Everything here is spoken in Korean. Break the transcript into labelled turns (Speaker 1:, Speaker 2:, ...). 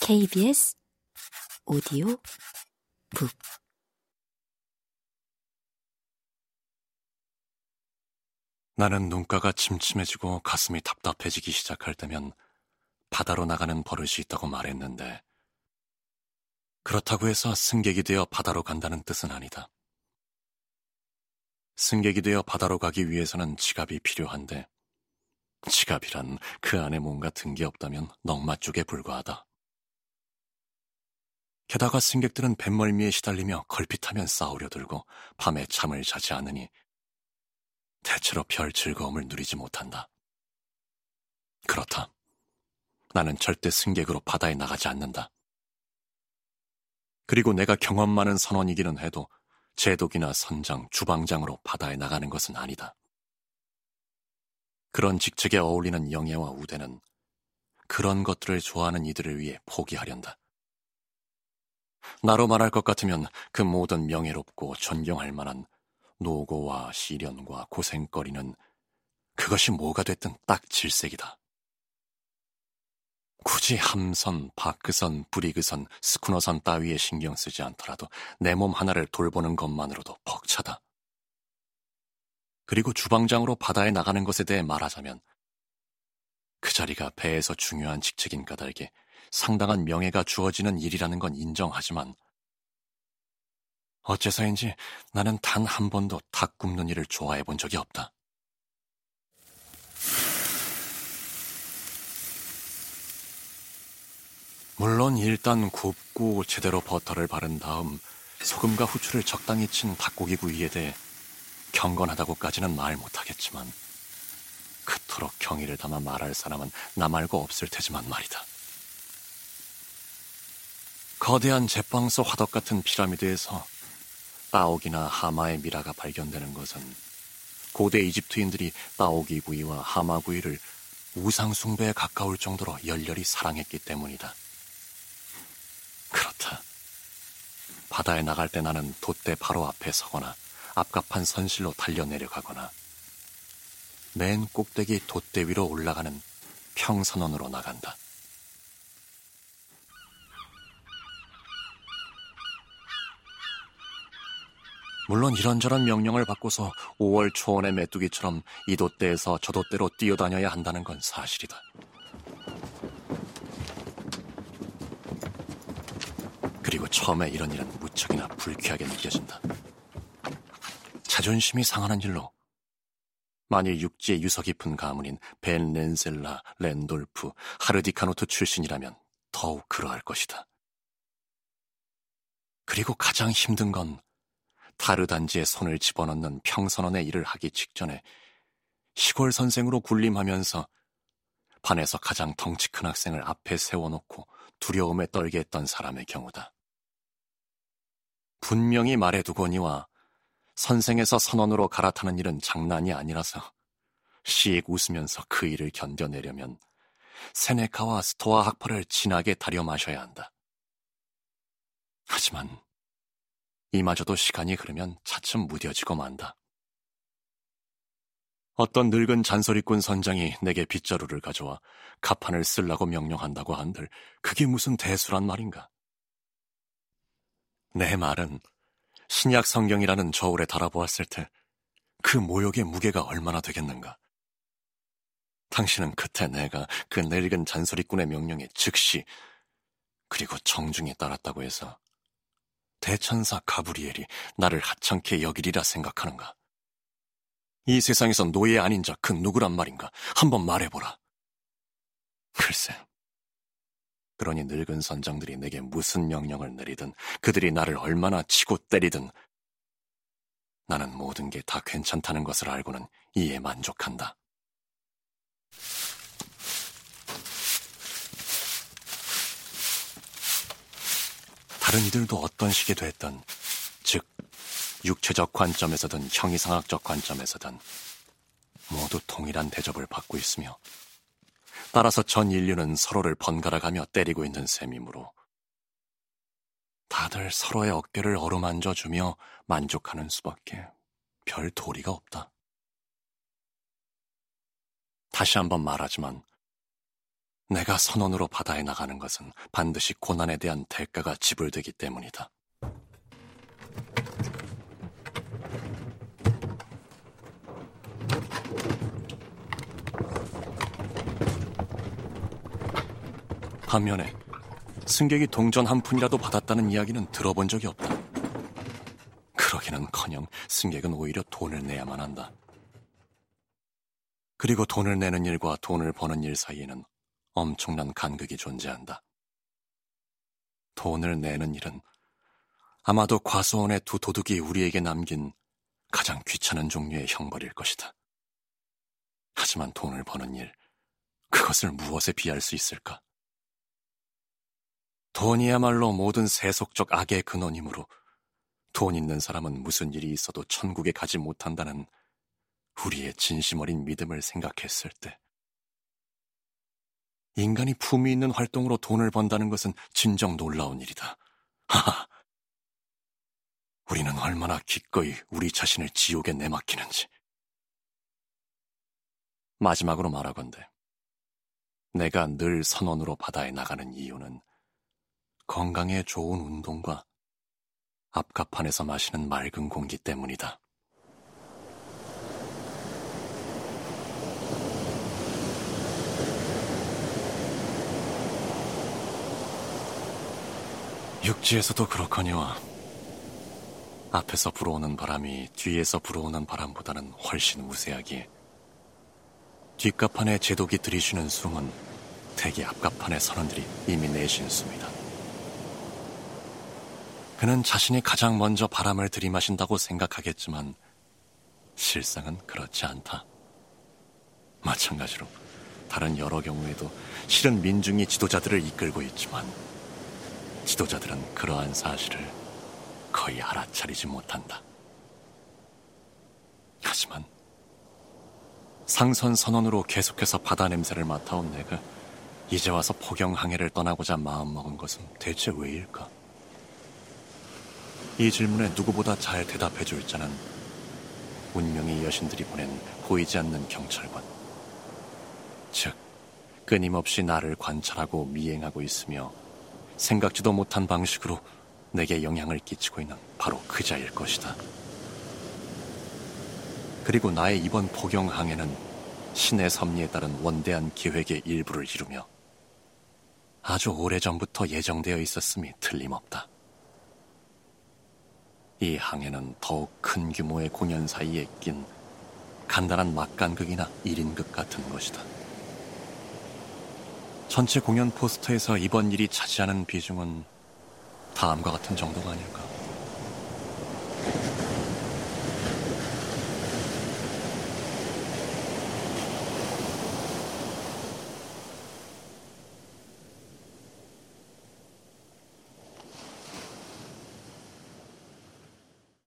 Speaker 1: KBS 오디오 북
Speaker 2: 나는 눈가가 침침해지고 가슴이 답답해지기 시작할 때면 바다로 나가는 버릇이 있다고 말했는데 그렇다고 해서 승객이 되어 바다로 간다는 뜻은 아니다. 승객이 되어 바다로 가기 위해서는 지갑이 필요한데 지갑이란 그 안에 뭔가 든 게 없다면 넉마쪽에 불과하다. 게다가 승객들은 뱃멀미에 시달리며 걸핏하면 싸우려 들고 밤에 잠을 자지 않으니 대체로 별 즐거움을 누리지 못한다. 그렇다. 나는 절대 승객으로 바다에 나가지 않는다. 그리고 내가 경험 많은 선원이기는 해도 제독이나 선장, 주방장으로 바다에 나가는 것은 아니다. 그런 직책에 어울리는 영예와 우대는 그런 것들을 좋아하는 이들을 위해 포기하련다. 나로 말할 것 같으면 그 모든 명예롭고 존경할 만한 노고와 시련과 고생거리는 그것이 뭐가 됐든 딱 질색이다. 굳이 함선, 바크선, 브리그선, 스쿠너선 따위에 신경 쓰지 않더라도 내 몸 하나를 돌보는 것만으로도 벅차다. 그리고 주방장으로 바다에 나가는 것에 대해 말하자면 그 자리가 배에서 중요한 직책인 까닭에 상당한 명예가 주어지는 일이라는 건 인정하지만 어째서인지 나는 단 한 번도 닭 굽는 일을 좋아해 본 적이 없다. 물론 일단 굽고 제대로 버터를 바른 다음 소금과 후추를 적당히 친 닭고기 구이에 대해 경건하다고까지는 말 못하겠지만 그토록 경의를 담아 말할 사람은 나 말고 없을 테지만 말이다. 거대한 제빵소 화덕 같은 피라미드에서 따오기나 하마의 미라가 발견되는 것은 고대 이집트인들이 따오기 구이와 하마 구이를 우상숭배에 가까울 정도로 열렬히 사랑했기 때문이다. 그렇다. 바다에 나갈 때 나는 돛대 바로 앞에 서거나 앞갑한 선실로 달려 내려가거나 맨 꼭대기 돛대 위로 올라가는 평선원으로 나간다. 물론 이런저런 명령을 받고서 5월 초원의 메뚜기처럼 이 돛대에서 저 돛대로 뛰어다녀야 한다는 건 사실이다. 그리고 처음에 이런 일은 무척이나 불쾌하게 느껴진다. 자존심이 상하는 일로 만일 육지에 유서 깊은 가문인 벤 렌셀라, 렌돌프, 하르디카노트 출신이라면 더욱 그러할 것이다. 그리고 가장 힘든 건 타르단지에 손을 집어넣는 평선원의 일을 하기 직전에 시골 선생으로 군림하면서 반에서 가장 덩치 큰 학생을 앞에 세워놓고 두려움에 떨게 했던 사람의 경우다. 분명히 말해두거니와 선생에서 선원으로 갈아타는 일은 장난이 아니라서 씩 웃으면서 그 일을 견뎌내려면 세네카와 스토아 학파를 진하게 다려 마셔야 한다. 하지만 이마저도 시간이 흐르면 차츰 무뎌지고 만다. 어떤 늙은 잔소리꾼 선장이 내게 빗자루를 가져와 가판을 쓸라고 명령한다고 한들 그게 무슨 대수란 말인가? 내 말은 신약 성경이라는 저울에 달아보았을 때 그 모욕의 무게가 얼마나 되겠는가? 당신은 그때 내가 그 늙은 잔소리꾼의 명령에 즉시 그리고 정중히 따랐다고 해서 대천사 가브리엘이 나를 하찮게 여기리라 생각하는가? 이 세상에서 노예 아닌 자 그 누구란 말인가? 한번 말해보라. 글쎄, 그러니 늙은 선장들이 내게 무슨 명령을 내리든 그들이 나를 얼마나 치고 때리든 나는 모든 게 다 괜찮다는 것을 알고는 이에 만족한다. 다른 이들도 어떤 식이 됐든, 즉, 육체적 관점에서든 형이상학적 관점에서든 모두 동일한 대접을 받고 있으며 따라서 전 인류는 서로를 번갈아 가며 때리고 있는 셈이므로 다들 서로의 어깨를 어루만져 주며 만족하는 수밖에 별 도리가 없다. 다시 한번 말하지만 내가 선원으로 바다에 나가는 것은 반드시 고난에 대한 대가가 지불되기 때문이다. 반면에 승객이 동전 한 푼이라도 받았다는 이야기는 들어본 적이 없다. 그러기는커녕 승객은 오히려 돈을 내야만 한다. 그리고 돈을 내는 일과 돈을 버는 일 사이에는 엄청난 간극이 존재한다. 돈을 내는 일은 아마도 과수원의 두 도둑이 우리에게 남긴 가장 귀찮은 종류의 형벌일 것이다. 하지만 돈을 버는 일, 그것을 무엇에 비할 수 있을까? 돈이야말로 모든 세속적 악의 근원이므로 돈 있는 사람은 무슨 일이 있어도 천국에 가지 못한다는 우리의 진심 어린 믿음을 생각했을 때 인간이 품위 있는 활동으로 돈을 번다는 것은 진정 놀라운 일이다. 하하. 우리는 얼마나 기꺼이 우리 자신을 지옥에 내맡기는지. 마지막으로 말하건대 내가 늘 선원으로 바다에 나가는 이유는 건강에 좋은 운동과 앞가판에서 마시는 맑은 공기 때문이다. 육지에서도 그렇거니와 앞에서 불어오는 바람이 뒤에서 불어오는 바람보다는 훨씬 우세하기에 뒷가판에 제독이 들이쉬는 숨은 대개 앞가판의 선원들이 이미 내신 숨이다. 그는 자신이 가장 먼저 바람을 들이마신다고 생각하겠지만 실상은 그렇지 않다. 마찬가지로 다른 여러 경우에도 실은 민중이 지도자들을 이끌고 있지만 지도자들은 그러한 사실을 거의 알아차리지 못한다. 하지만 상선 선원으로 계속해서 바다 냄새를 맡아온 내가 이제 와서 포경 항해를 떠나고자 마음먹은 것은 대체 왜일까? 이 질문에 누구보다 잘 대답해 줄 자는 운명의 여신들이 보낸 보이지 않는 경찰관. 즉, 끊임없이 나를 관찰하고 미행하고 있으며 생각지도 못한 방식으로 내게 영향을 끼치고 있는 바로 그 자일 것이다. 그리고 나의 이번 포경 항해는 신의 섭리에 따른 원대한 계획의 일부를 이루며 아주 오래전부터 예정되어 있었음이 틀림없다. 이 항해는 더욱 큰 규모의 공연 사이에 낀 간단한 막간극이나 1인극 같은 것이다. 전체 공연 포스터에서 이번 일이 차지하는 비중은 다음과 같은 정도가 아닐까.